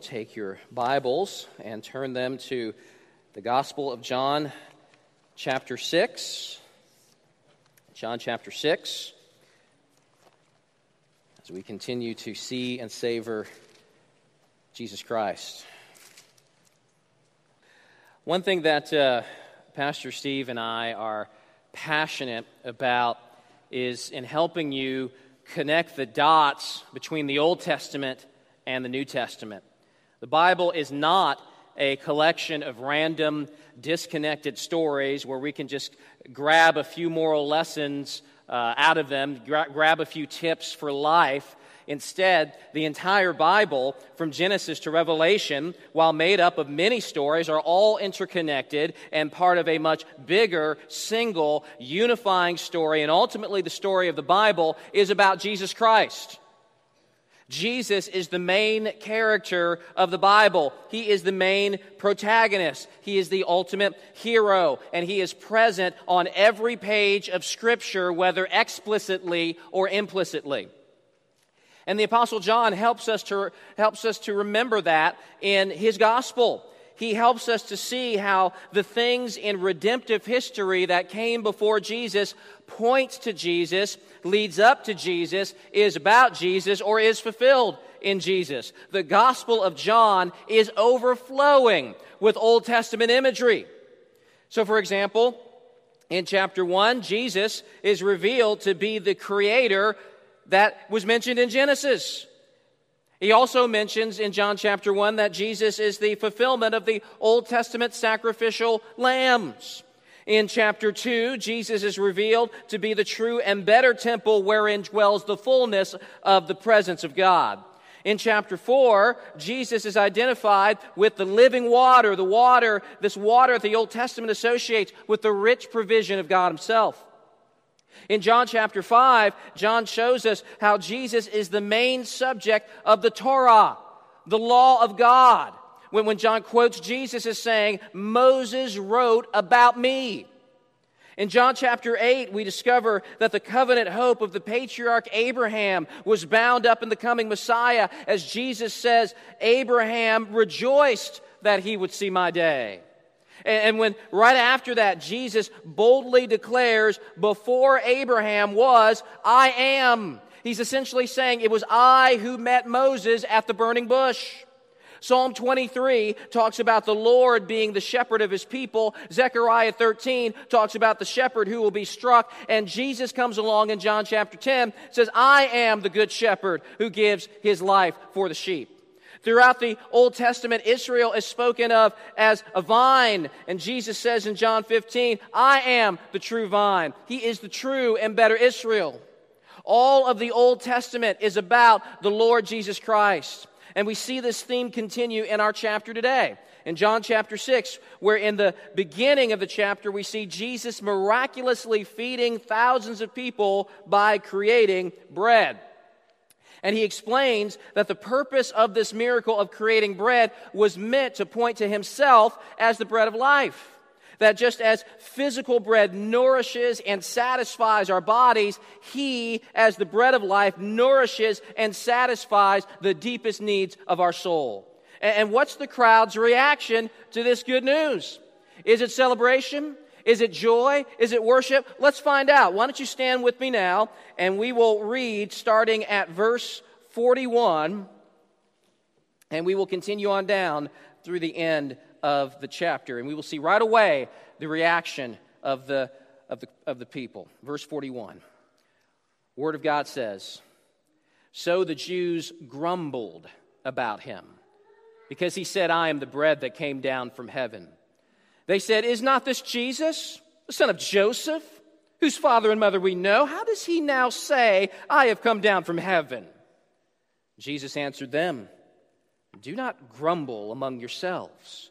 Take your Bibles and turn them to the Gospel of John, chapter 6. John chapter 6. As we continue to see and savor Jesus Christ. One thing that uh, Pastor Steve and I are passionate about is in helping you connect the dots between the Old Testament and the New Testament. The Bible is not a collection of random, disconnected stories where we can just grab a few moral lessons uh, out of them, gra- grab a few tips for life. Instead, the entire Bible, from Genesis to Revelation, while made up of many stories, are all interconnected and part of a much bigger, single, unifying story. And ultimately, the story of the Bible is about Jesus Christ. Jesus is the main character of the Bible. He is the main protagonist. He is the ultimate hero, and he is present on every page of Scripture, whether explicitly or implicitly. And the Apostle John helps us to, helps us to remember that in his gospel he helps us to see how the things in redemptive history that came before Jesus points to Jesus, leads up to Jesus, is about Jesus, or is fulfilled in Jesus. The Gospel of John is overflowing with Old Testament imagery. So, for example, in chapter 1, Jesus is revealed to be the creator that was mentioned in Genesis. He also mentions in John chapter 1 that Jesus is the fulfillment of the Old Testament sacrificial lambs. In chapter 2, Jesus is revealed to be the true and better temple wherein dwells the fullness of the presence of God. In chapter 4, Jesus is identified with the living water, the water, this water that the Old Testament associates with the rich provision of God Himself. In John chapter 5, John shows us how Jesus is the main subject of the Torah, the law of God. When, when John quotes Jesus as saying, Moses wrote about me. In John chapter 8, we discover that the covenant hope of the patriarch Abraham was bound up in the coming Messiah, as Jesus says, Abraham rejoiced that he would see my day. And when right after that, Jesus boldly declares, Before Abraham was, I am. He's essentially saying, It was I who met Moses at the burning bush. Psalm 23 talks about the Lord being the shepherd of his people. Zechariah 13 talks about the shepherd who will be struck. And Jesus comes along in John chapter 10, says, I am the good shepherd who gives his life for the sheep. Throughout the Old Testament, Israel is spoken of as a vine. And Jesus says in John 15, I am the true vine. He is the true and better Israel. All of the Old Testament is about the Lord Jesus Christ. And we see this theme continue in our chapter today. In John chapter 6, where in the beginning of the chapter we see Jesus miraculously feeding thousands of people by creating bread. And he explains that the purpose of this miracle of creating bread was meant to point to himself as the bread of life. That just as physical bread nourishes and satisfies our bodies, he, as the bread of life, nourishes and satisfies the deepest needs of our soul. And what's the crowd's reaction to this good news? Is it celebration? Is it joy? Is it worship? Let's find out. Why don't you stand with me now and we will read starting at verse 41 and we will continue on down through the end of the chapter. And we will see right away the reaction of the, of the, of the people. Verse 41. Word of God says, So the Jews grumbled about him because he said, I am the bread that came down from heaven. They said, Is not this Jesus, the son of Joseph, whose father and mother we know? How does he now say, I have come down from heaven? Jesus answered them, Do not grumble among yourselves.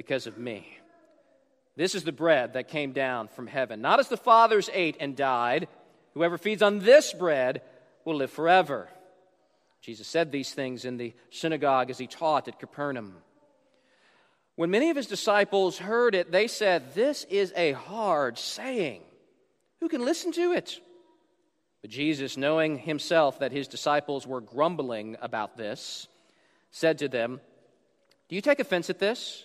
because of me. This is the bread that came down from heaven. Not as the fathers ate and died. Whoever feeds on this bread will live forever. Jesus said these things in the synagogue as he taught at Capernaum. When many of his disciples heard it, they said, This is a hard saying. Who can listen to it? But Jesus, knowing himself that his disciples were grumbling about this, said to them, Do you take offense at this?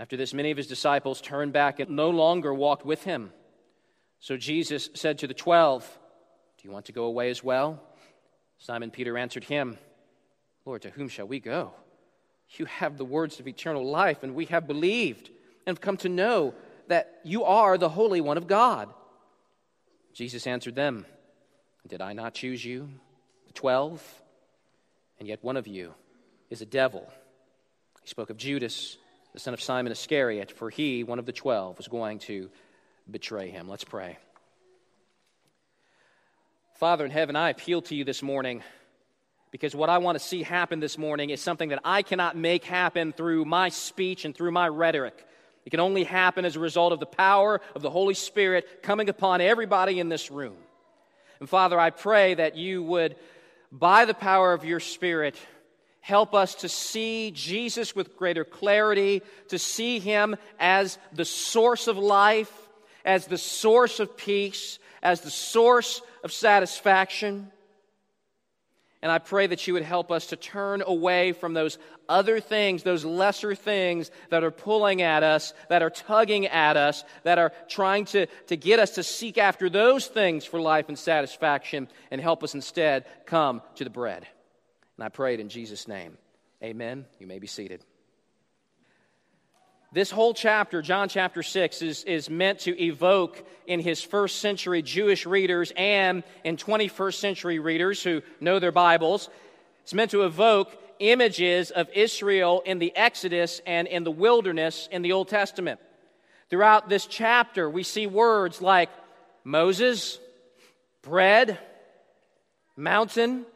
After this, many of his disciples turned back and no longer walked with him. So Jesus said to the twelve, Do you want to go away as well? Simon Peter answered him, Lord, to whom shall we go? You have the words of eternal life, and we have believed and have come to know that you are the Holy One of God. Jesus answered them, Did I not choose you, the twelve? And yet one of you is a devil. He spoke of Judas the son of Simon Iscariot, for he, one of the twelve, was going to betray him. Let's pray. Father in heaven, I appeal to you this morning because what I want to see happen this morning is something that I cannot make happen through my speech and through my rhetoric. It can only happen as a result of the power of the Holy Spirit coming upon everybody in this room. And Father, I pray that you would, by the power of your Spirit, help us to see Jesus with greater clarity, to see him as the source of life, as the source of peace, as the source of satisfaction. And I pray that you would help us to turn away from those other things, those lesser things that are pulling at us, that are tugging at us, that are trying to, to get us to seek after those things for life and satisfaction, and help us instead come to the bread. And I pray it in Jesus' name. Amen. You may be seated. This whole chapter, John chapter 6, is, is meant to evoke in his first century Jewish readers and in 21st century readers who know their Bibles. It's meant to evoke images of Israel in the Exodus and in the wilderness in the Old Testament. Throughout this chapter, we see words like Moses, bread, mountain,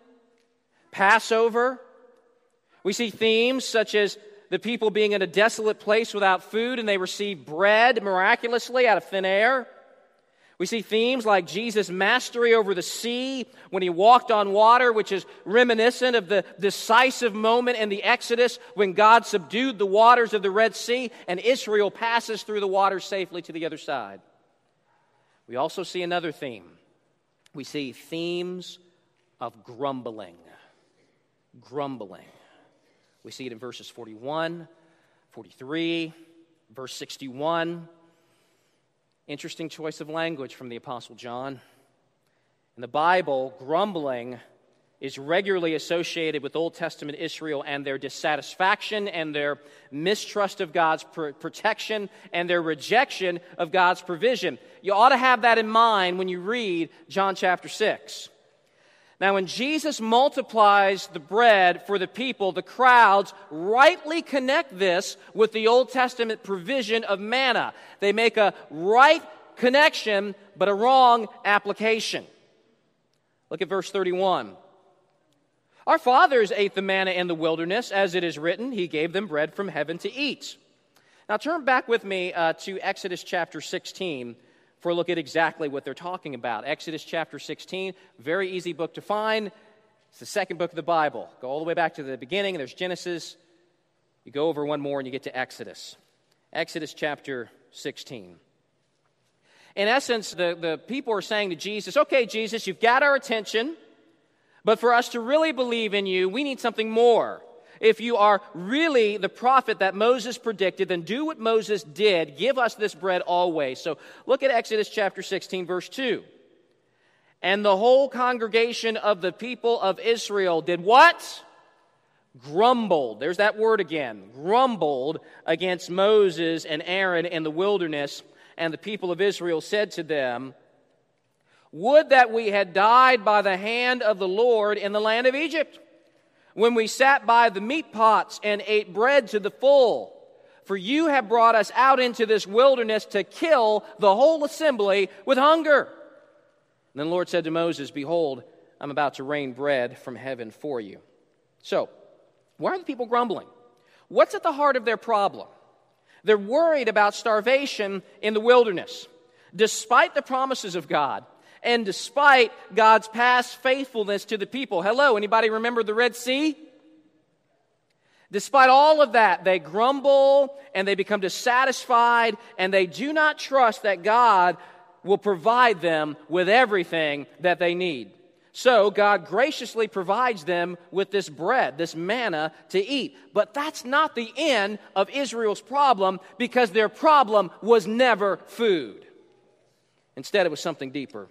Passover. We see themes such as the people being in a desolate place without food and they receive bread miraculously out of thin air. We see themes like Jesus' mastery over the sea when he walked on water, which is reminiscent of the decisive moment in the Exodus when God subdued the waters of the Red Sea and Israel passes through the water safely to the other side. We also see another theme. We see themes of grumbling grumbling. We see it in verses 41, 43, verse 61. Interesting choice of language from the Apostle John. In the Bible, grumbling is regularly associated with Old Testament Israel and their dissatisfaction and their mistrust of God's pr- protection and their rejection of God's provision. You ought to have that in mind when you read John chapter 6. Now, when Jesus multiplies the bread for the people, the crowds rightly connect this with the Old Testament provision of manna. They make a right connection, but a wrong application. Look at verse 31. Our fathers ate the manna in the wilderness, as it is written, He gave them bread from heaven to eat. Now, turn back with me uh, to Exodus chapter 16 for a look at exactly what they're talking about. Exodus chapter 16, very easy book to find. It's the second book of the Bible. Go all the way back to the beginning, there's Genesis. You go over one more and you get to Exodus. Exodus chapter 16. In essence, the, the people are saying to Jesus, okay, Jesus, you've got our attention, but for us to really believe in you, we need something more. If you are really the prophet that Moses predicted, then do what Moses did. Give us this bread always. So look at Exodus chapter 16, verse 2. And the whole congregation of the people of Israel did what? Grumbled. There's that word again. Grumbled against Moses and Aaron in the wilderness. And the people of Israel said to them, Would that we had died by the hand of the Lord in the land of Egypt when we sat by the meat pots and ate bread to the full. For you have brought us out into this wilderness to kill the whole assembly with hunger. And then the Lord said to Moses, Behold, I'm about to rain bread from heaven for you. So, why are the people grumbling? What's at the heart of their problem? They're worried about starvation in the wilderness. Despite the promises of God, and despite God's past faithfulness to the people. Hello, anybody remember the Red Sea? Despite all of that, they grumble and they become dissatisfied and they do not trust that God will provide them with everything that they need. So God graciously provides them with this bread, this manna to eat. But that's not the end of Israel's problem because their problem was never food. Instead, it was something deeper.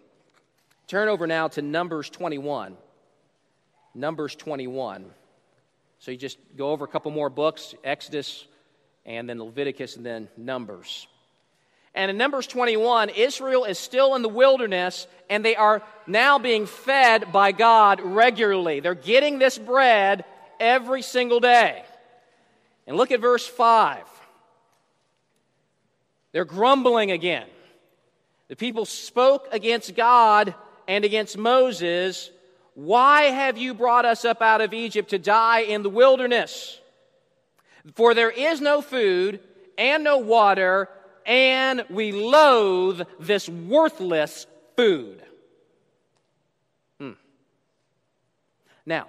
Turn over now to Numbers 21. Numbers 21. So you just go over a couple more books Exodus, and then Leviticus, and then Numbers. And in Numbers 21, Israel is still in the wilderness, and they are now being fed by God regularly. They're getting this bread every single day. And look at verse 5. They're grumbling again. The people spoke against God and against Moses, Why have you brought us up out of Egypt to die in the wilderness? For there is no food and no water, and we loathe this worthless food. Hmm. Now,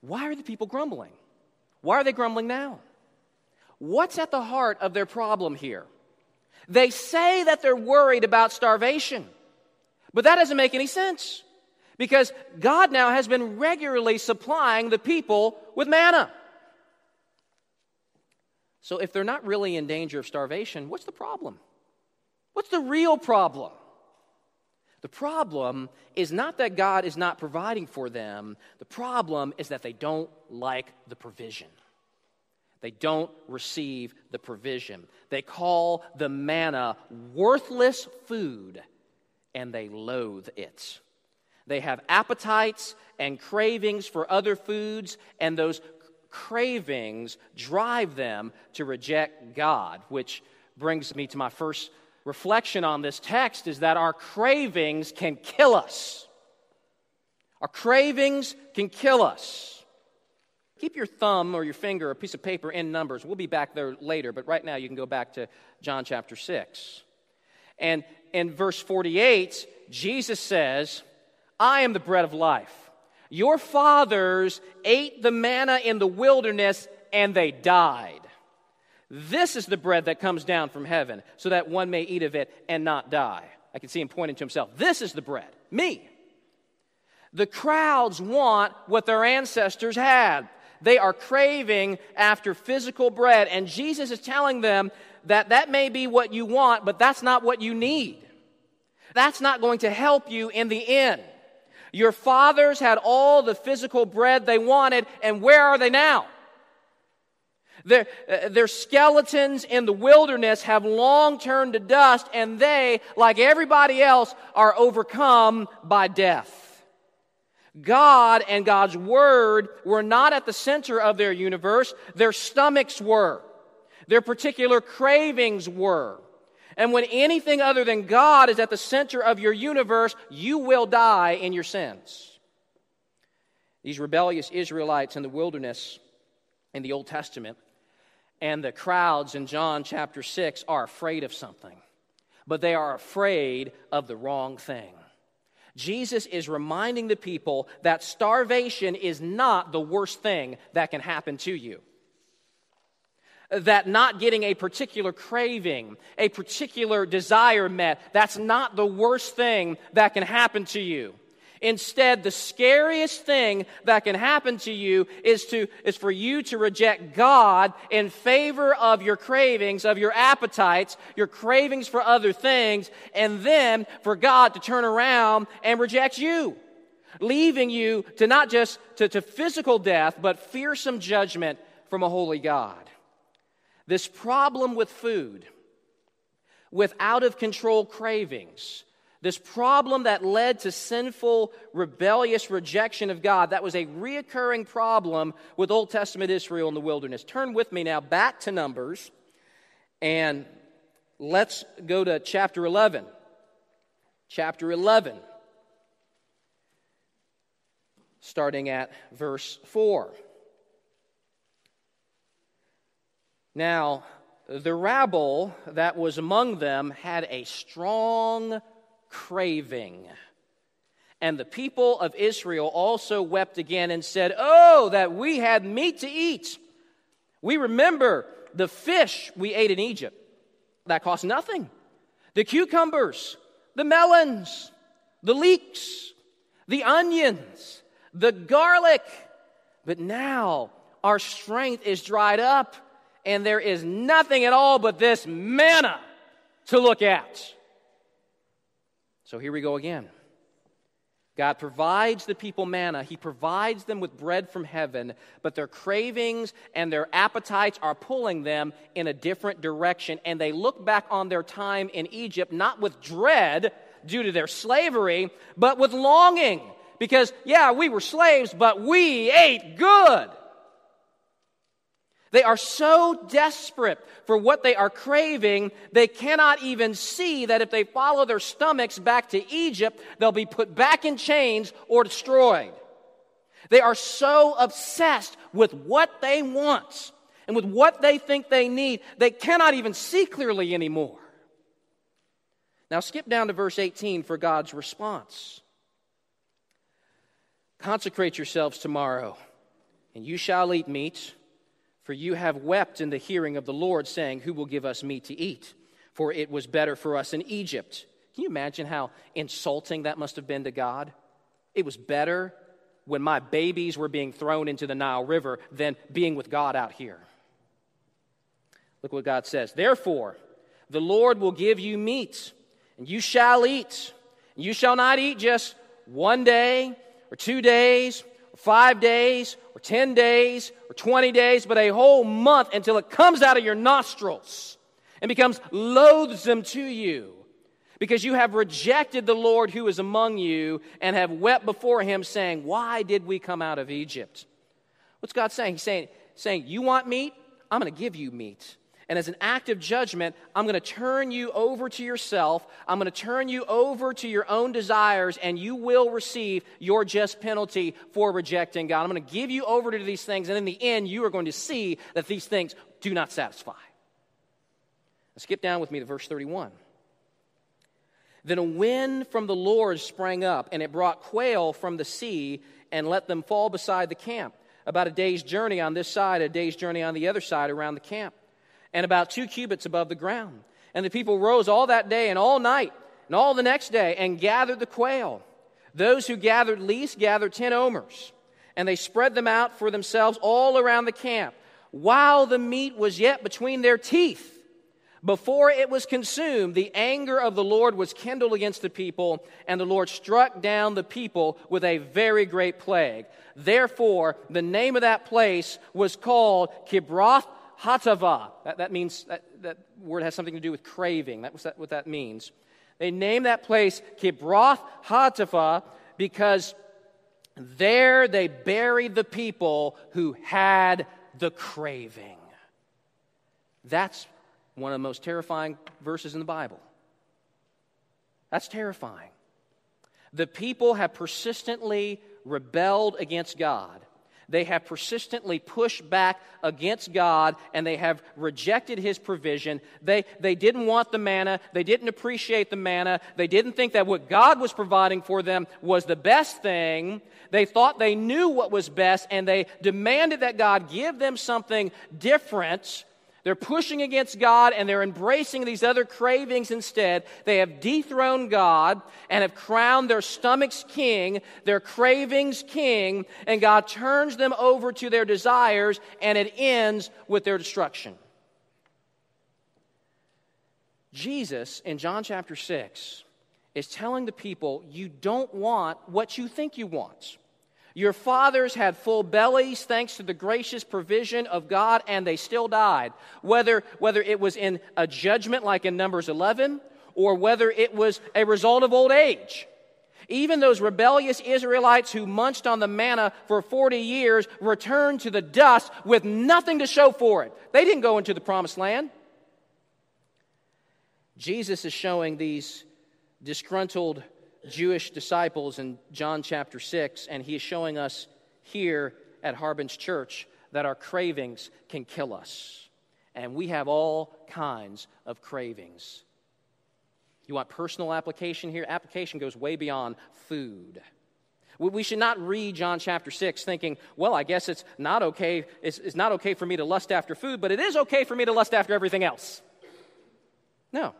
why are the people grumbling? Why are they grumbling now? What's at the heart of their problem here? They say that they're worried about starvation. But that doesn't make any sense because God now has been regularly supplying the people with manna. So if they're not really in danger of starvation, what's the problem? What's the real problem? The problem is not that God is not providing for them, the problem is that they don't like the provision. They don't receive the provision. They call the manna worthless food and they loathe it. They have appetites and cravings for other foods, and those cravings drive them to reject God, which brings me to my first reflection on this text is that our cravings can kill us. Our cravings can kill us. Keep your thumb or your finger, a piece of paper in Numbers. We'll be back there later, but right now you can go back to John chapter 6. And in verse 48, Jesus says, I am the bread of life. Your fathers ate the manna in the wilderness and they died. This is the bread that comes down from heaven, so that one may eat of it and not die. I can see him pointing to himself. This is the bread, me. The crowds want what their ancestors had. They are craving after physical bread, and Jesus is telling them that that may be what you want, but that's not what you need. That's not going to help you in the end. Your fathers had all the physical bread they wanted, and where are they now? Their, uh, their skeletons in the wilderness have long turned to dust, and they, like everybody else, are overcome by death. God and God's Word were not at the center of their universe, their stomachs were, their particular cravings were. And when anything other than God is at the center of your universe, you will die in your sins. These rebellious Israelites in the wilderness in the Old Testament and the crowds in John chapter 6 are afraid of something, but they are afraid of the wrong thing. Jesus is reminding the people that starvation is not the worst thing that can happen to you. That not getting a particular craving, a particular desire met, that's not the worst thing that can happen to you. Instead, the scariest thing that can happen to you is, to, is for you to reject God in favor of your cravings, of your appetites, your cravings for other things, and then for God to turn around and reject you, leaving you to not just to, to physical death, but fearsome judgment from a holy God. This problem with food, with out of control cravings, this problem that led to sinful, rebellious rejection of God, that was a reoccurring problem with Old Testament Israel in the wilderness. Turn with me now back to Numbers and let's go to chapter 11. Chapter 11, starting at verse 4. Now, the rabble that was among them had a strong craving. And the people of Israel also wept again and said, Oh, that we had meat to eat. We remember the fish we ate in Egypt. That cost nothing. The cucumbers, the melons, the leeks, the onions, the garlic. But now our strength is dried up, and there is nothing at all but this manna to look at. So here we go again. God provides the people manna. He provides them with bread from heaven, but their cravings and their appetites are pulling them in a different direction. And they look back on their time in Egypt not with dread due to their slavery, but with longing. Because, yeah, we were slaves, but we ate good. They are so desperate for what they are craving, they cannot even see that if they follow their stomachs back to Egypt, they'll be put back in chains or destroyed. They are so obsessed with what they want and with what they think they need, they cannot even see clearly anymore. Now, skip down to verse 18 for God's response. Consecrate yourselves tomorrow, and you shall eat meat for you have wept in the hearing of the Lord, saying, Who will give us meat to eat? For it was better for us in Egypt. Can you imagine how insulting that must have been to God? It was better when my babies were being thrown into the Nile River than being with God out here. Look what God says. Therefore, the Lord will give you meat, and you shall eat. You shall not eat just one day or two days five days or 10 days or 20 days, but a whole month until it comes out of your nostrils and becomes loathsome to you because you have rejected the Lord who is among you and have wept before him, saying, Why did we come out of Egypt? What's God saying? He's saying, saying You want meat? I'm going to give you meat. And as an act of judgment, I'm going to turn you over to yourself. I'm going to turn you over to your own desires, and you will receive your just penalty for rejecting God. I'm going to give you over to these things, and in the end, you are going to see that these things do not satisfy. skip down with me to verse 31. Then a wind from the Lord sprang up, and it brought quail from the sea and let them fall beside the camp, about a day's journey on this side, a day's journey on the other side around the camp and about two cubits above the ground. And the people rose all that day and all night and all the next day and gathered the quail. Those who gathered least gathered ten homers, and they spread them out for themselves all around the camp, while the meat was yet between their teeth. Before it was consumed, the anger of the Lord was kindled against the people, and the Lord struck down the people with a very great plague. Therefore, the name of that place was called Kibroth Hatava. That, that means, that, that word has something to do with craving. That's what that means. They named that place Kibroth Hatava because There they buried the people who had the craving. That's one of the most terrifying verses in the Bible. That's terrifying. The people have persistently rebelled against God. They have persistently pushed back against God and they have rejected His provision. They, they didn't want the manna. They didn't appreciate the manna. They didn't think that what God was providing for them was the best thing. They thought they knew what was best and they demanded that God give them something different they're pushing against God and they're embracing these other cravings instead. They have dethroned God and have crowned their stomach's king, their cravings king, and God turns them over to their desires and it ends with their destruction. Jesus in John chapter 6 is telling the people, You don't want what you think you want. Your fathers had full bellies thanks to the gracious provision of God, and they still died. Whether, whether it was in a judgment like in Numbers 11, or whether it was a result of old age. Even those rebellious Israelites who munched on the manna for 40 years returned to the dust with nothing to show for it. They didn't go into the promised land. Jesus is showing these disgruntled Jewish disciples in John chapter 6, and he is showing us here at Harbin's Church that our cravings can kill us. And we have all kinds of cravings. You want personal application here? Application goes way beyond food. We should not read John chapter 6 thinking, well, I guess it's not okay. It's, it's, not okay for me to lust after food, but it is okay for me to lust after everything else. No.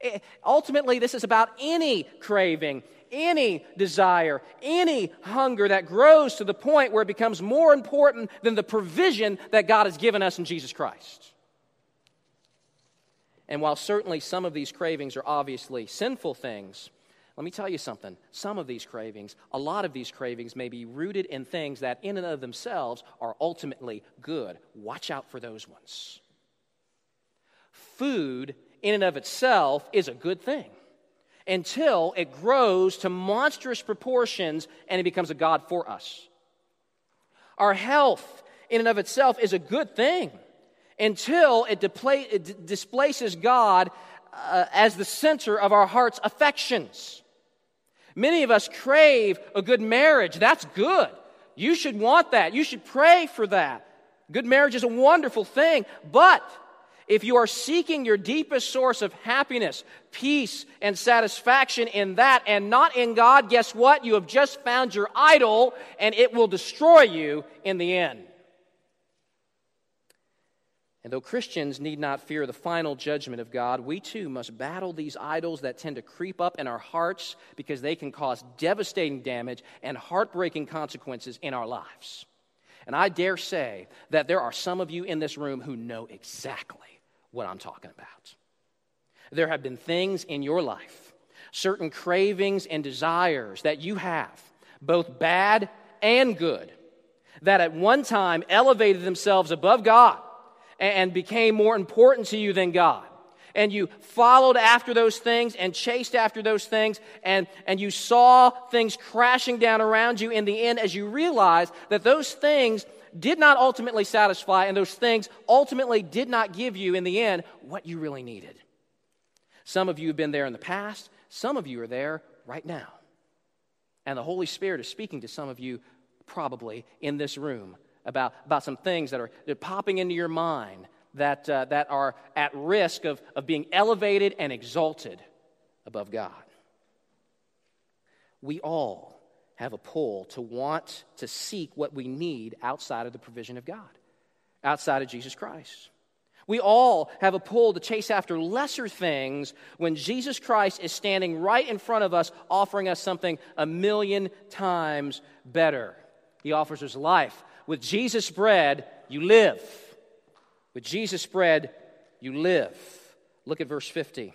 Eh, ultimately, this is about any craving, any desire, any hunger that grows to the point where it becomes more important than the provision that God has given us in Jesus Christ. And while certainly some of these cravings are obviously sinful things, let me tell you something. Some of these cravings, a lot of these cravings, may be rooted in things that, in and of themselves, are ultimately good. Watch out for those ones. Food in and of itself is a good thing until it grows to monstrous proportions and it becomes a God for us. Our health in and of itself is a good thing until it, depla- it d- displaces God uh, as the center of our heart's affections. Many of us crave a good marriage. That's good. You should want that. You should pray for that. Good marriage is a wonderful thing, but if you are seeking your deepest source of happiness, peace, and satisfaction in that and not in God, guess what? You have just found your idol and it will destroy you in the end. And though Christians need not fear the final judgment of God, we too must battle these idols that tend to creep up in our hearts because they can cause devastating damage and heartbreaking consequences in our lives. And I dare say that there are some of you in this room who know exactly what I'm talking about. There have been things in your life, certain cravings and desires that you have, both bad and good, that at one time elevated themselves above God and became more important to you than God. And you followed after those things and chased after those things, and, and you saw things crashing down around you in the end as you realized that those things did not ultimately satisfy, and those things ultimately did not give you, in the end, what you really needed. Some of you have been there in the past, some of you are there right now. And the Holy Spirit is speaking to some of you, probably in this room, about, about some things that are popping into your mind that, uh, that are at risk of, of being elevated and exalted above God. We all have a pull to want to seek what we need outside of the provision of God, outside of Jesus Christ. We all have a pull to chase after lesser things when Jesus Christ is standing right in front of us, offering us something a million times better. He offers us life. With Jesus' bread, you live. With Jesus' bread, you live. Look at verse 50.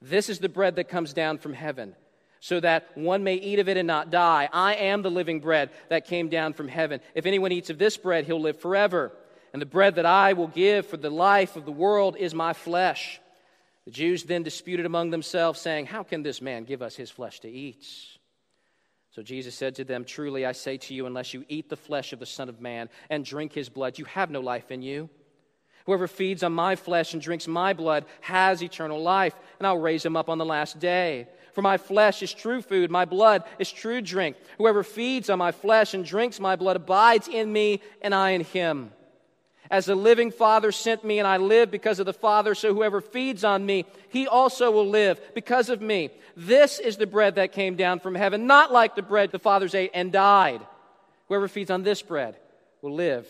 This is the bread that comes down from heaven so that one may eat of it and not die. I am the living bread that came down from heaven. If anyone eats of this bread, he'll live forever. And the bread that I will give for the life of the world is my flesh. The Jews then disputed among themselves, saying, How can this man give us his flesh to eat? So Jesus said to them, Truly I say to you, unless you eat the flesh of the Son of Man and drink his blood, you have no life in you. Whoever feeds on my flesh and drinks my blood has eternal life, and I'll raise him up on the last day. For my flesh is true food, my blood is true drink. Whoever feeds on my flesh and drinks my blood abides in me, and I in him. As the living Father sent me, and I live because of the Father, so whoever feeds on me, he also will live because of me. This is the bread that came down from heaven, not like the bread the fathers ate and died. Whoever feeds on this bread will live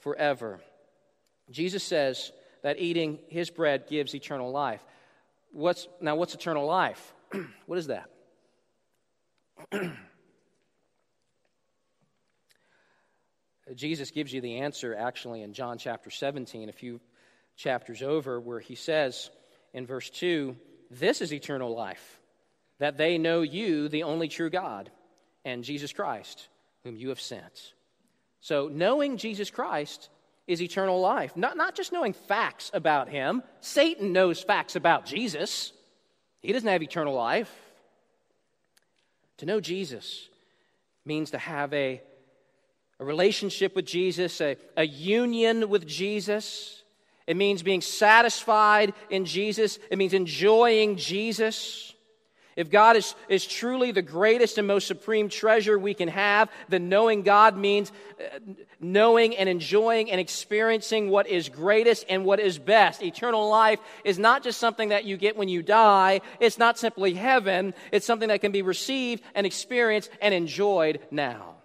forever. Jesus says that eating his bread gives eternal life. What's, now, what's eternal life? what is that? Jesus gives you the answer actually in John chapter 17, a few chapters over, where he says in verse 2 This is eternal life, that they know you, the only true God, and Jesus Christ, whom you have sent. So, knowing Jesus Christ is eternal life. Not, not just knowing facts about him. Satan knows facts about Jesus, he doesn't have eternal life. To know Jesus means to have a a relationship with Jesus, a, a union with Jesus. It means being satisfied in Jesus. It means enjoying Jesus. If God is, is truly the greatest and most supreme treasure we can have, then knowing God means uh, knowing and enjoying and experiencing what is greatest and what is best. Eternal life is not just something that you get when you die, it's not simply heaven, it's something that can be received and experienced and enjoyed now.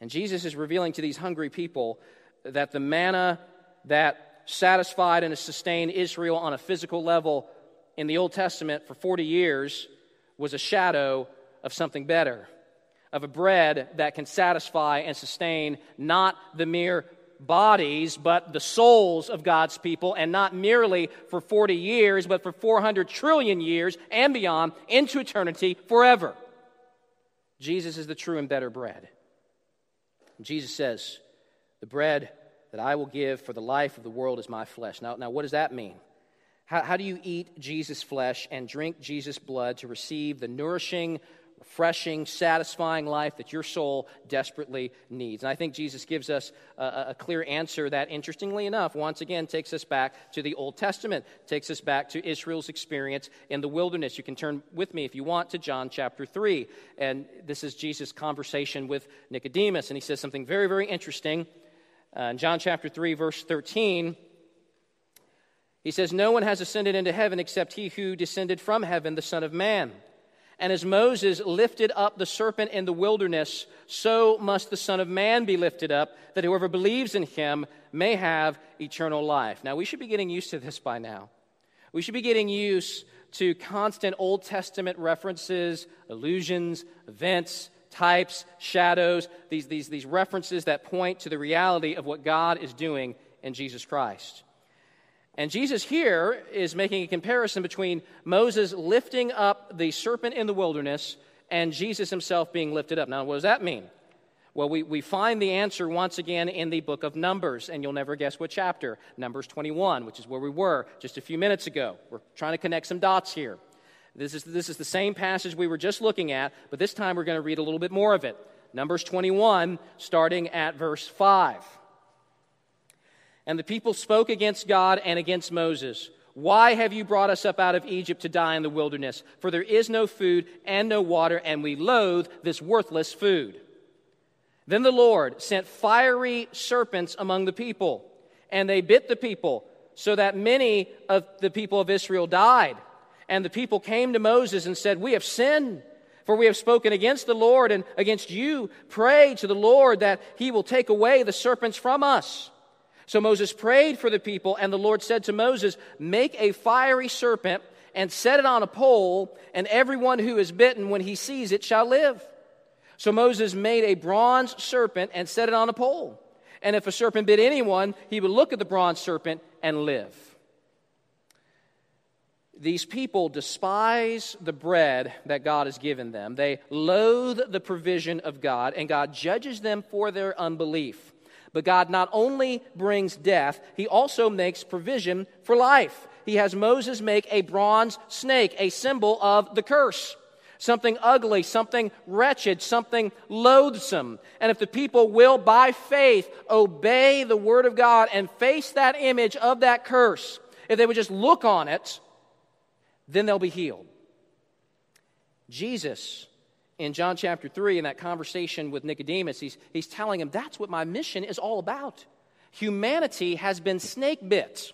And Jesus is revealing to these hungry people that the manna that satisfied and sustained Israel on a physical level in the Old Testament for 40 years was a shadow of something better, of a bread that can satisfy and sustain not the mere bodies, but the souls of God's people, and not merely for 40 years, but for 400 trillion years and beyond into eternity forever. Jesus is the true and better bread. Jesus says, The bread that I will give for the life of the world is my flesh. Now, now what does that mean? How, how do you eat Jesus' flesh and drink Jesus' blood to receive the nourishing, refreshing, satisfying life that your soul desperately needs. And I think Jesus gives us a, a, clear answer that, interestingly enough, once again takes us back to the Old Testament, takes us back to Israel's experience in the wilderness. You can turn with me, if you want, to John chapter 3. And this is Jesus' conversation with Nicodemus. And he says something very, very interesting. Uh, in John chapter 3, verse 13, he says, No one has ascended into heaven except he who descended from heaven, the Son of Man. And as Moses lifted up the serpent in the wilderness, so must the Son of Man be lifted up, that whoever believes in him may have eternal life. Now, we should be getting used to this by now. We should be getting used to constant Old Testament references, allusions, events, types, shadows, these, these, these references that point to the reality of what God is doing in Jesus Christ. And Jesus here is making a comparison between Moses lifting up the serpent in the wilderness and Jesus himself being lifted up. Now, what does that mean? Well, we, we find the answer once again in the book of Numbers, and you'll never guess what chapter. Numbers 21, which is where we were just a few minutes ago. We're trying to connect some dots here. This is, this is the same passage we were just looking at, but this time we're going to read a little bit more of it. Numbers 21, starting at verse 5. And the people spoke against God and against Moses. Why have you brought us up out of Egypt to die in the wilderness? For there is no food and no water, and we loathe this worthless food. Then the Lord sent fiery serpents among the people, and they bit the people, so that many of the people of Israel died. And the people came to Moses and said, We have sinned, for we have spoken against the Lord and against you. Pray to the Lord that he will take away the serpents from us. So Moses prayed for the people, and the Lord said to Moses, Make a fiery serpent and set it on a pole, and everyone who is bitten, when he sees it, shall live. So Moses made a bronze serpent and set it on a pole. And if a serpent bit anyone, he would look at the bronze serpent and live. These people despise the bread that God has given them. They loathe the provision of God, and God judges them for their unbelief. But God not only brings death, He also makes provision for life. He has Moses make a bronze snake, a symbol of the curse. something ugly, something wretched, something loathsome. And if the people will, by faith, obey the word of God and face that image of that curse, if they would just look on it, then they'll be healed. Jesus, in John chapter 3, in that conversation with Nicodemus, he's, he's telling him that's what my mission is all about. Humanity has been snake bit.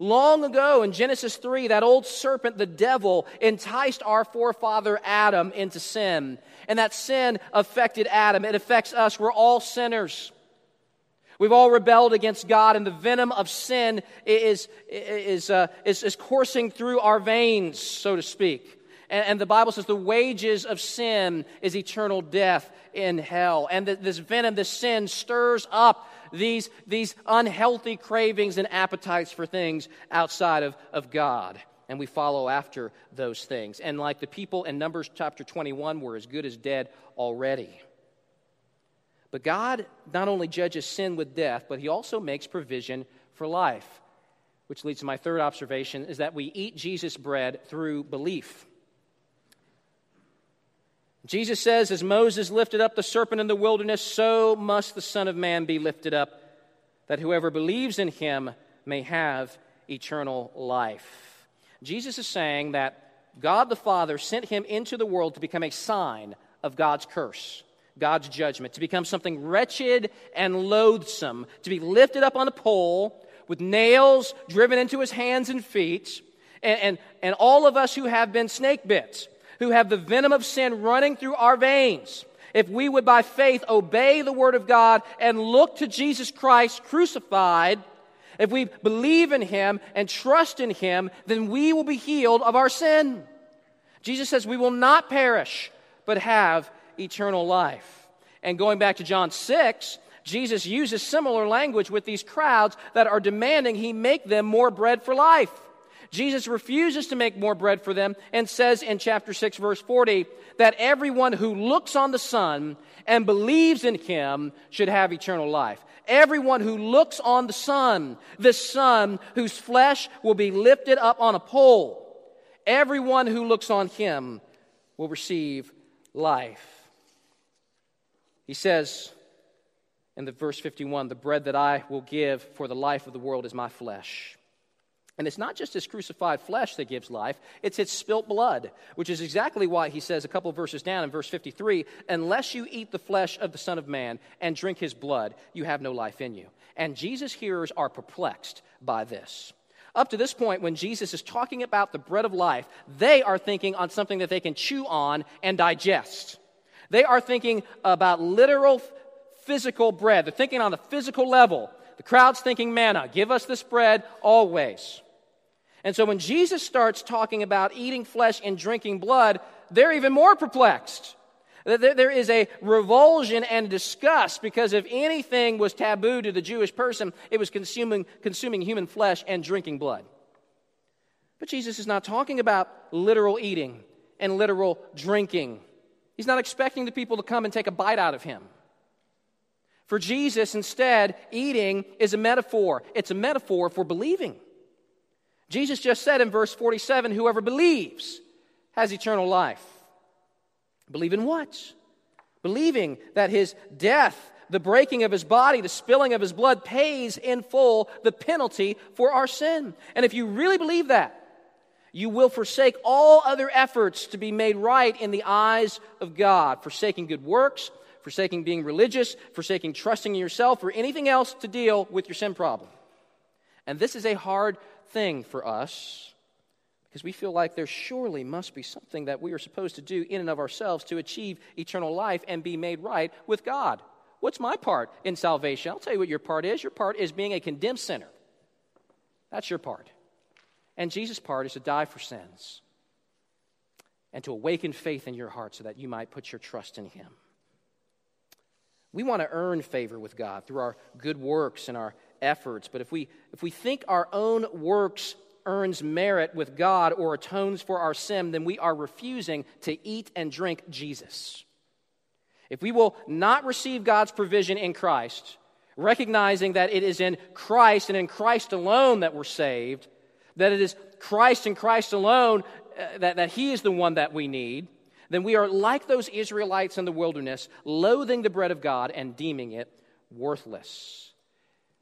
Long ago in Genesis 3, that old serpent, the devil, enticed our forefather Adam into sin. And that sin affected Adam. It affects us. We're all sinners. We've all rebelled against God, and the venom of sin is, is, uh, is, is coursing through our veins, so to speak. And, and, the Bible says the wages of sin is eternal death in hell. And that this venom, this sin, stirs up these, these unhealthy cravings and appetites for things outside of, of God. And we follow after those things. And like the people in Numbers chapter 21 were as good as dead already. But God not only judges sin with death, but He also makes provision for life. Which leads to my third observation is that we eat Jesus' bread through belief. Jesus says, As Moses lifted up the serpent in the wilderness, so must the Son of Man be lifted up, that whoever believes in him may have eternal life. Jesus is saying that God the Father sent him into the world to become a sign of God's curse, God's judgment, to become something wretched and loathsome, to be lifted up on a pole with nails driven into his hands and feet. And, and, and all of us who have been snake bits, who have the venom of sin running through our veins, if we would by faith obey the Word of God and look to Jesus Christ crucified, if we believe in Him and trust in Him, then we will be healed of our sin. Jesus says we will not perish, but have eternal life. And going back to John 6, Jesus uses similar language with these crowds that are demanding he make them more bread for life. Jesus refuses to make more bread for them and says in chapter 6, verse 40, that everyone who looks on the Son and believes in him should have eternal life. Everyone who looks on the Son, the Son whose flesh will be lifted up on a pole, everyone who looks on him will receive life. He says in the verse 51, the bread that I will give for the life of the world is my flesh. And it's not just his crucified flesh that gives life, it's his spilt blood, which is exactly why he says a couple verses down in verse 53 Unless you eat the flesh of the Son of Man and drink his blood, you have no life in you. And Jesus' hearers are perplexed by this. Up to this point, when Jesus is talking about the bread of life, they are thinking on something that they can chew on and digest. They are thinking about literal physical bread. They're thinking on the physical level. The crowd's thinking manna. Give us this bread always. And so when Jesus starts talking about eating flesh and drinking blood, they're even more perplexed. There is a revulsion and disgust because if anything was taboo to the Jewish person, it was consuming, consuming human flesh and drinking blood. But Jesus is not talking about literal eating and literal drinking. He's not expecting the people to come and take a bite out of him. For Jesus, instead, eating is a metaphor. It's a metaphor for believing. Jesus just said in verse 47 whoever believes has eternal life. Believe in what? Believing that his death, the breaking of his body, the spilling of his blood pays in full the penalty for our sin. And if you really believe that, you will forsake all other efforts to be made right in the eyes of God, forsaking good works, forsaking being religious, forsaking trusting in yourself, or anything else to deal with your sin problem. And this is a hard thing for us because we feel like there surely must be something that we are supposed to do in and of ourselves to achieve eternal life and be made right with God. What's my part in salvation? I'll tell you what your part is. Your part is being a condemned sinner. That's your part. And Jesus' part is to die for sins and to awaken faith in your heart so that you might put your trust in Him. We want to earn favor with God through our good works and our efforts. But if we, if we think our own works earns merit with God or atones for our sin, then we are refusing to eat and drink Jesus. If we will not receive God's provision in Christ, recognizing that it is in Christ and in Christ alone that we're saved, that it is Christ and Christ alone uh, that, that He is the one that we need, then we are like those Israelites in the wilderness, loathing the bread of God and deeming it worthless.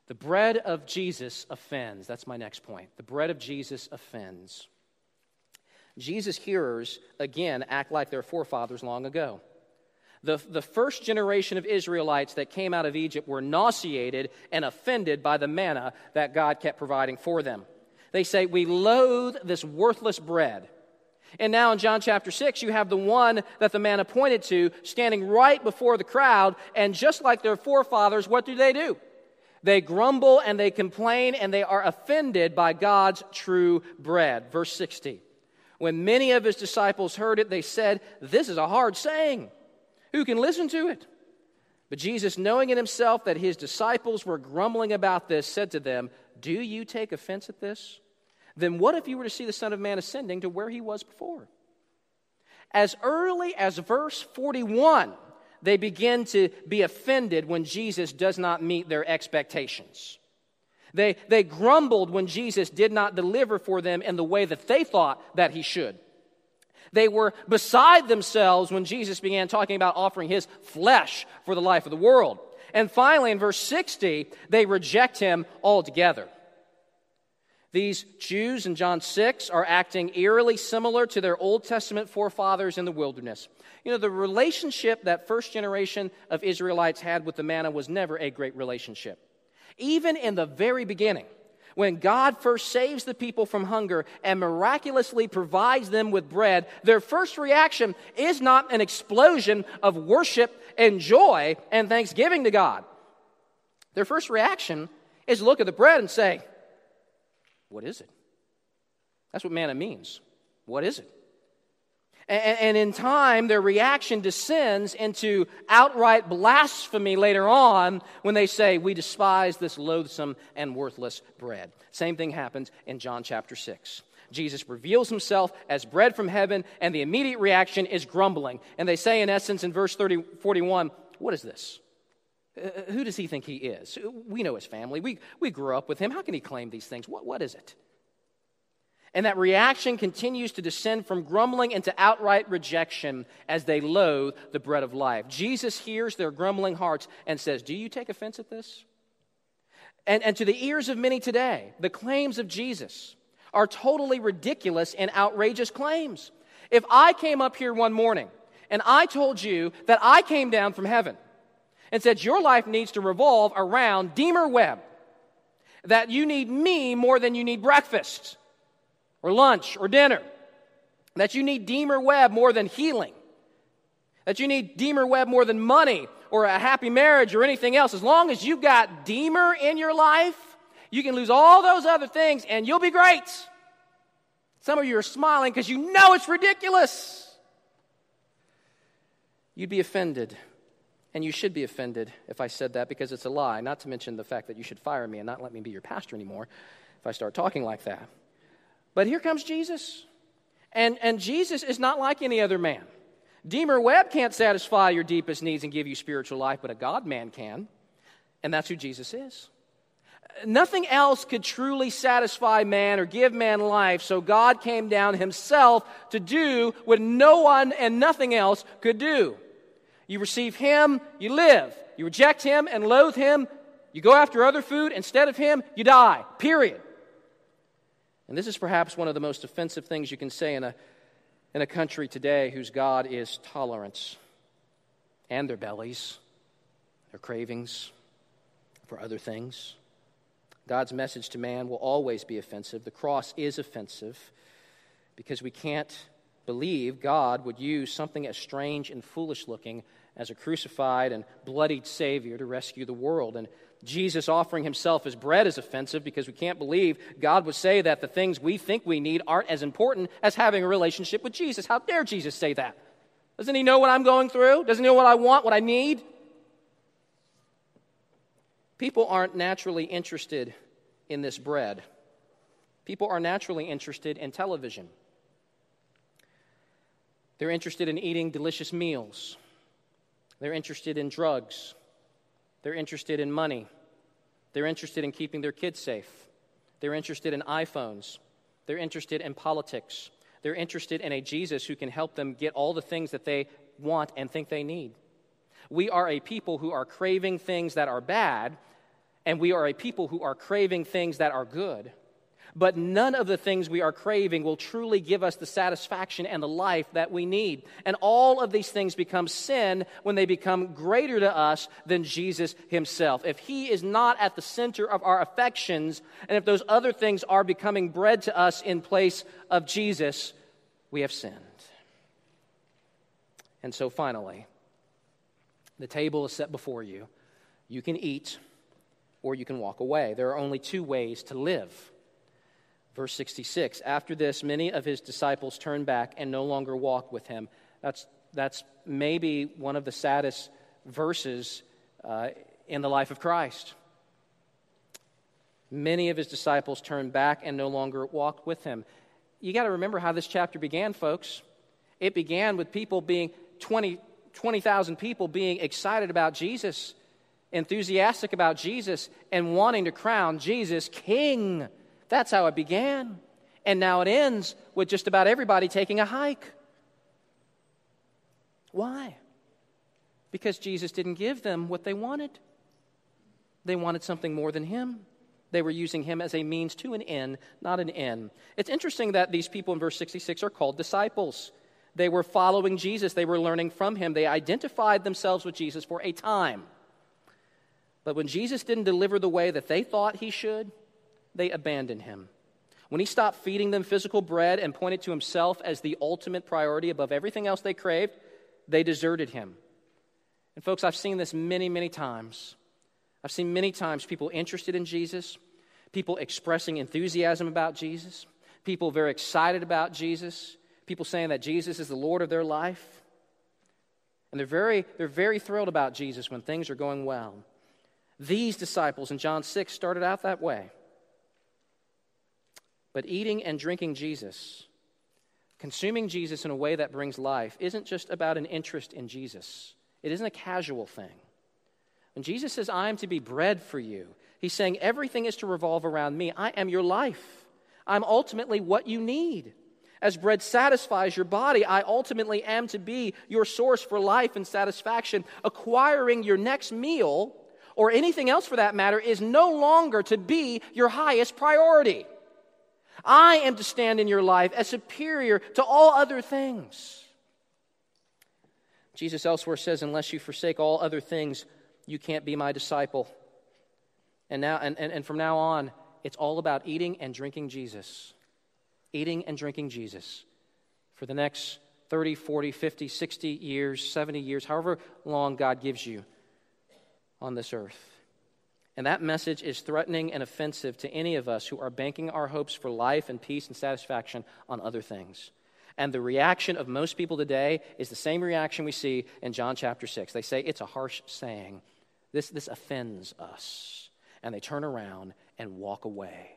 The bread of Jesus offends. That's my next point. The bread of Jesus offends. Jesus' hearers, again, act like their forefathers long ago. The, the first generation of Israelites that came out of Egypt were nauseated and offended by the manna that God kept providing for them. They say, We loathe this worthless bread. And now in John chapter 6, you have the one that the manna pointed to standing right before the crowd. And just like their forefathers, what do they do? They grumble and they complain and they are offended by God's true bread. Verse 60. When many of his disciples heard it, they said, This is a hard saying. Who can listen to it? But Jesus, knowing in himself that his disciples were grumbling about this, said to them, Do you take offense at this? Then what if you were to see the Son of Man ascending to where he was before? As early as verse 41, they begin to be offended when Jesus does not meet their expectations. They, they grumbled when Jesus did not deliver for them in the way that they thought that he should. They were beside themselves when Jesus began talking about offering his flesh for the life of the world. And finally, in verse 60, they reject him altogether. These Jews in John 6 are acting eerily similar to their Old Testament forefathers in the wilderness. You know, the relationship that first generation of Israelites had with the manna was never a great relationship. Even in the very beginning, when God first saves the people from hunger and miraculously provides them with bread, their first reaction is not an explosion of worship and joy and thanksgiving to God. Their first reaction is look at the bread and say, What is it? That's what manna means. What is it? And, in time, their reaction descends into outright blasphemy later on when they say, We despise this loathsome and worthless bread. Same thing happens in John chapter 6. Jesus reveals himself as bread from heaven, and the immediate reaction is grumbling. And they say, in essence, in verse 30, 41, What is this? Uh, who does he think he is? We know his family. We, we grew up with him. How can he claim these things? What, what is it? And that reaction continues to descend from grumbling into outright rejection as they loathe the bread of life. Jesus hears their grumbling hearts and says, Do you take offense at this? And, and to the ears of many today, the claims of Jesus are totally ridiculous and outrageous claims. If I came up here one morning and I told you that I came down from heaven and said, Your life needs to revolve around Deemer Webb, that you need me more than you need breakfast or lunch or dinner. That you need Deemer Webb more than healing. That you need Deemer Webb more than money or a happy marriage or anything else. As long as you've got Deemer in your life, you can lose all those other things and you'll be great. Some of you are smiling because you know it's ridiculous. You'd be offended. And you should be offended if I said that because it's a lie, not to mention the fact that you should fire me and not let me be your pastor anymore if I start talking like that. But here comes Jesus. And, and Jesus is not like any other man. Deemer Webb can't satisfy your deepest needs and give you spiritual life, but a God man can. And that's who Jesus is. Nothing else could truly satisfy man or give man life, so God came down himself to do what no one and nothing else could do. You receive him, you live. You reject him and loathe him, you go after other food instead of him, you die. Period. And this is perhaps one of the most offensive things you can say in a, in a country today whose God is tolerance and their bellies, their cravings for other things. God's message to man will always be offensive. The cross is offensive because we can't believe God would use something as strange and foolish looking as a crucified and bloodied Savior to rescue the world. And Jesus offering himself as bread is offensive because we can't believe God would say that the things we think we need aren't as important as having a relationship with Jesus. How dare Jesus say that? Doesn't he know what I'm going through? Doesn't he know what I want, what I need? People aren't naturally interested in this bread. People are naturally interested in television. They're interested in eating delicious meals. They're interested in drugs. They're interested in money. They're interested in keeping their kids safe. They're interested in iPhones. They're interested in politics. they're interested in a Jesus who can help them get all the things that they want and think they need. We are a people who are craving things that are bad, and we are a people who are craving things that are good. But none of the things we are craving will truly give us the satisfaction and the life that we need. And all of these things become sin when they become greater to us than Jesus himself. If he is not at the center of our affections, and if those other things are becoming bread to us in place of Jesus, we have sinned. And so finally, the table is set before you. You can eat or you can walk away. There are only two ways to live. Verse 66 After this, many of his disciples turned back and no longer walked with him. That's, that's maybe one of the saddest verses uh, in the life of Christ. Many of his disciples turned back and no longer walked with him. You got to remember how this chapter began, folks. It began with people being 20, 20,000 people being excited about Jesus, enthusiastic about Jesus, and wanting to crown Jesus king. That's how it began. And now it ends with just about everybody taking a hike. Why? Because Jesus didn't give them what they wanted. They wanted something more than Him. They were using Him as a means to an end, not an end. It's interesting that these people in verse 66 are called disciples. They were following Jesus, they were learning from Him. They identified themselves with Jesus for a time. But when Jesus didn't deliver the way that they thought He should, they abandoned him. When he stopped feeding them physical bread and pointed to himself as the ultimate priority above everything else they craved, they deserted him. And, folks, I've seen this many, many times. I've seen many times people interested in Jesus, people expressing enthusiasm about Jesus, people very excited about Jesus, people saying that Jesus is the Lord of their life. And they're very, they're very thrilled about Jesus when things are going well. These disciples in John 6 started out that way. But eating and drinking Jesus, consuming Jesus in a way that brings life, isn't just about an interest in Jesus. It isn't a casual thing. When Jesus says, I am to be bread for you, he's saying everything is to revolve around me. I am your life. I'm ultimately what you need. As bread satisfies your body, I ultimately am to be your source for life and satisfaction. Acquiring your next meal, or anything else for that matter, is no longer to be your highest priority. I am to stand in your life as superior to all other things. Jesus elsewhere says, Unless you forsake all other things, you can't be my disciple. And, now, and, and, and from now on, it's all about eating and drinking Jesus. Eating and drinking Jesus. For the next 30, 40, 50, 60 years, 70 years, however long God gives you on this earth. And that message is threatening and offensive to any of us who are banking our hopes for life and peace and satisfaction on other things. And the reaction of most people today is the same reaction we see in John chapter 6. They say it's a harsh saying. This, this offends us. And they turn around and walk away.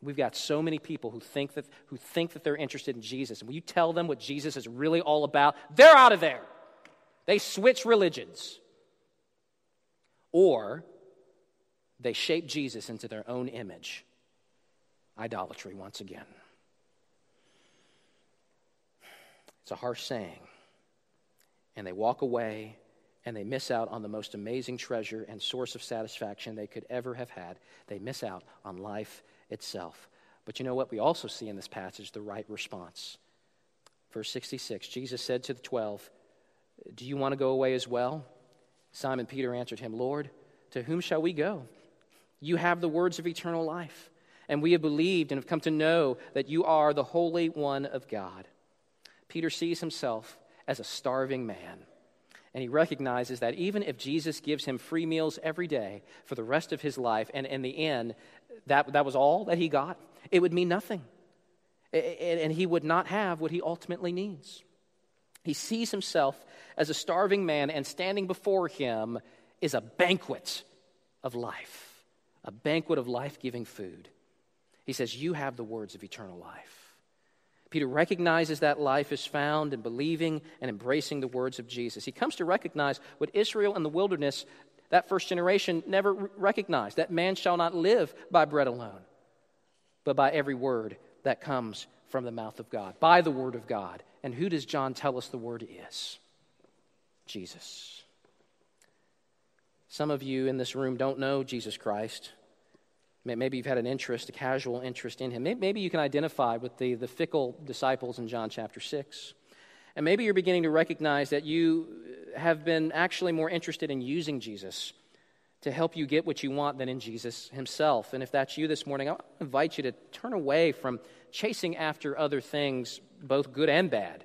We've got so many people who think that, who think that they're interested in Jesus. And when you tell them what Jesus is really all about, they're out of there. They switch religions. Or they shape Jesus into their own image. Idolatry, once again. It's a harsh saying. And they walk away and they miss out on the most amazing treasure and source of satisfaction they could ever have had. They miss out on life itself. But you know what? We also see in this passage the right response. Verse 66 Jesus said to the twelve, Do you want to go away as well? Simon Peter answered him, Lord, to whom shall we go? You have the words of eternal life. And we have believed and have come to know that you are the Holy One of God. Peter sees himself as a starving man. And he recognizes that even if Jesus gives him free meals every day for the rest of his life, and in the end, that, that was all that he got, it would mean nothing. And he would not have what he ultimately needs. He sees himself as a starving man, and standing before him is a banquet of life a banquet of life giving food. He says, You have the words of eternal life. Peter recognizes that life is found in believing and embracing the words of Jesus. He comes to recognize what Israel in the wilderness, that first generation, never recognized that man shall not live by bread alone, but by every word that comes from the mouth of God, by the word of God. And who does John tell us the word is? Jesus. Some of you in this room don't know Jesus Christ. Maybe you've had an interest, a casual interest in him. Maybe you can identify with the, the fickle disciples in John chapter 6. And maybe you're beginning to recognize that you have been actually more interested in using Jesus to help you get what you want than in Jesus himself. And if that's you this morning, I invite you to turn away from chasing after other things, both good and bad.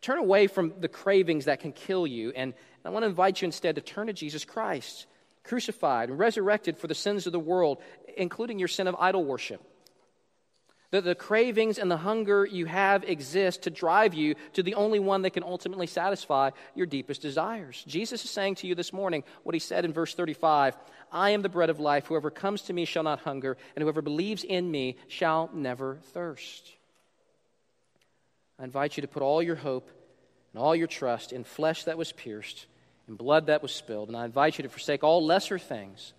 Turn away from the cravings that can kill you. And I want to invite you instead to turn to Jesus Christ, crucified and resurrected for the sins of the world, including your sin of idol worship. That the cravings and the hunger you have exist to drive you to the only one that can ultimately satisfy your deepest desires. Jesus is saying to you this morning what he said in verse 35 I am the bread of life. Whoever comes to me shall not hunger, and whoever believes in me shall never thirst. I invite you to put all your hope and all your trust in flesh that was pierced, in blood that was spilled. And I invite you to forsake all lesser things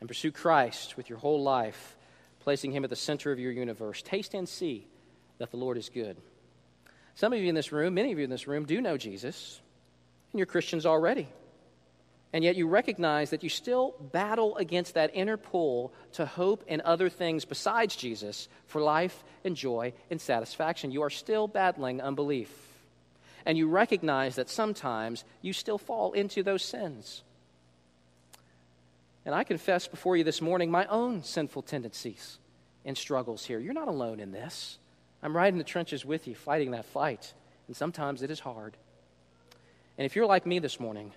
and pursue Christ with your whole life placing him at the center of your universe. Taste and see that the Lord is good. Some of you in this room, many of you in this room, do know Jesus, and you're Christians already. And yet you recognize that you still battle against that inner pull to hope in other things besides Jesus for life and joy and satisfaction. You are still battling unbelief. And you recognize that sometimes you still fall into those sins. And I confess before you this morning my own sinful tendencies and struggles here. You're not alone in this. I'm right in the trenches with you, fighting that fight. And sometimes it is hard. And if you're like me this morning,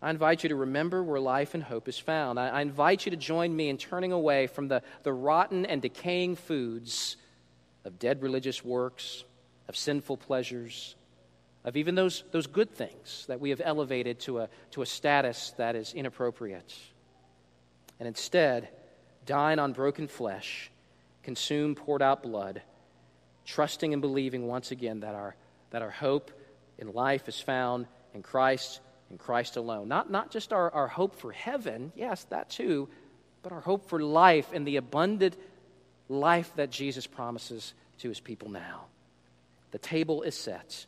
I invite you to remember where life and hope is found. I, I invite you to join me in turning away from the, the rotten and decaying foods of dead religious works, of sinful pleasures, of even those, those good things that we have elevated to a, to a status that is inappropriate and instead dine on broken flesh, consume poured out blood, trusting and believing once again that our, that our hope in life is found in Christ and Christ alone. Not, not just our, our hope for heaven, yes, that too, but our hope for life and the abundant life that Jesus promises to his people now. The table is set,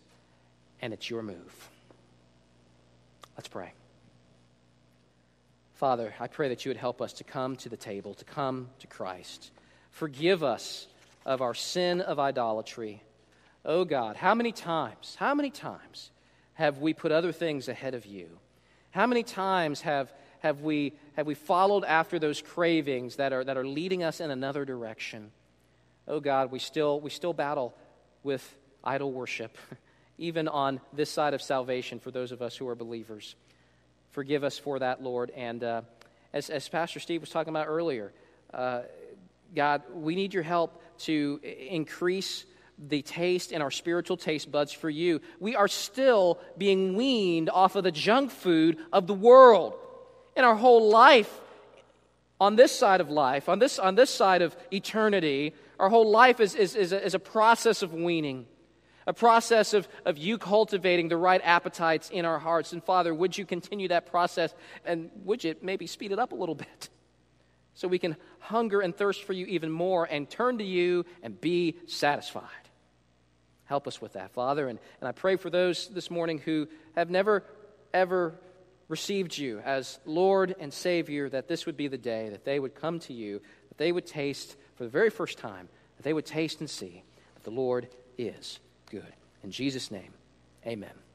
and it's your move. Let's pray. Father, I pray that you would help us to come to the table, to come to Christ. Forgive us of our sin of idolatry. Oh God, how many times, how many times have we put other things ahead of you? How many times have, have, we, have we followed after those cravings that are, that are leading us in another direction? Oh God, we still, we still battle with idol worship, even on this side of salvation for those of us who are believers. Forgive us for that, Lord. And uh, as, as Pastor Steve was talking about earlier, uh, God, we need your help to increase the taste and our spiritual taste buds for you. We are still being weaned off of the junk food of the world. In our whole life, on this side of life, on this, on this side of eternity, our whole life is, is, is, a, is a process of weaning a process of, of you cultivating the right appetites in our hearts. And Father, would you continue that process and would you maybe speed it up a little bit so we can hunger and thirst for you even more and turn to you and be satisfied? Help us with that, Father. And, and I pray for those this morning who have never, ever received you as Lord and Savior, that this would be the day that they would come to you, that they would taste for the very first time, that they would taste and see that the Lord is good. In Jesus' name, amen.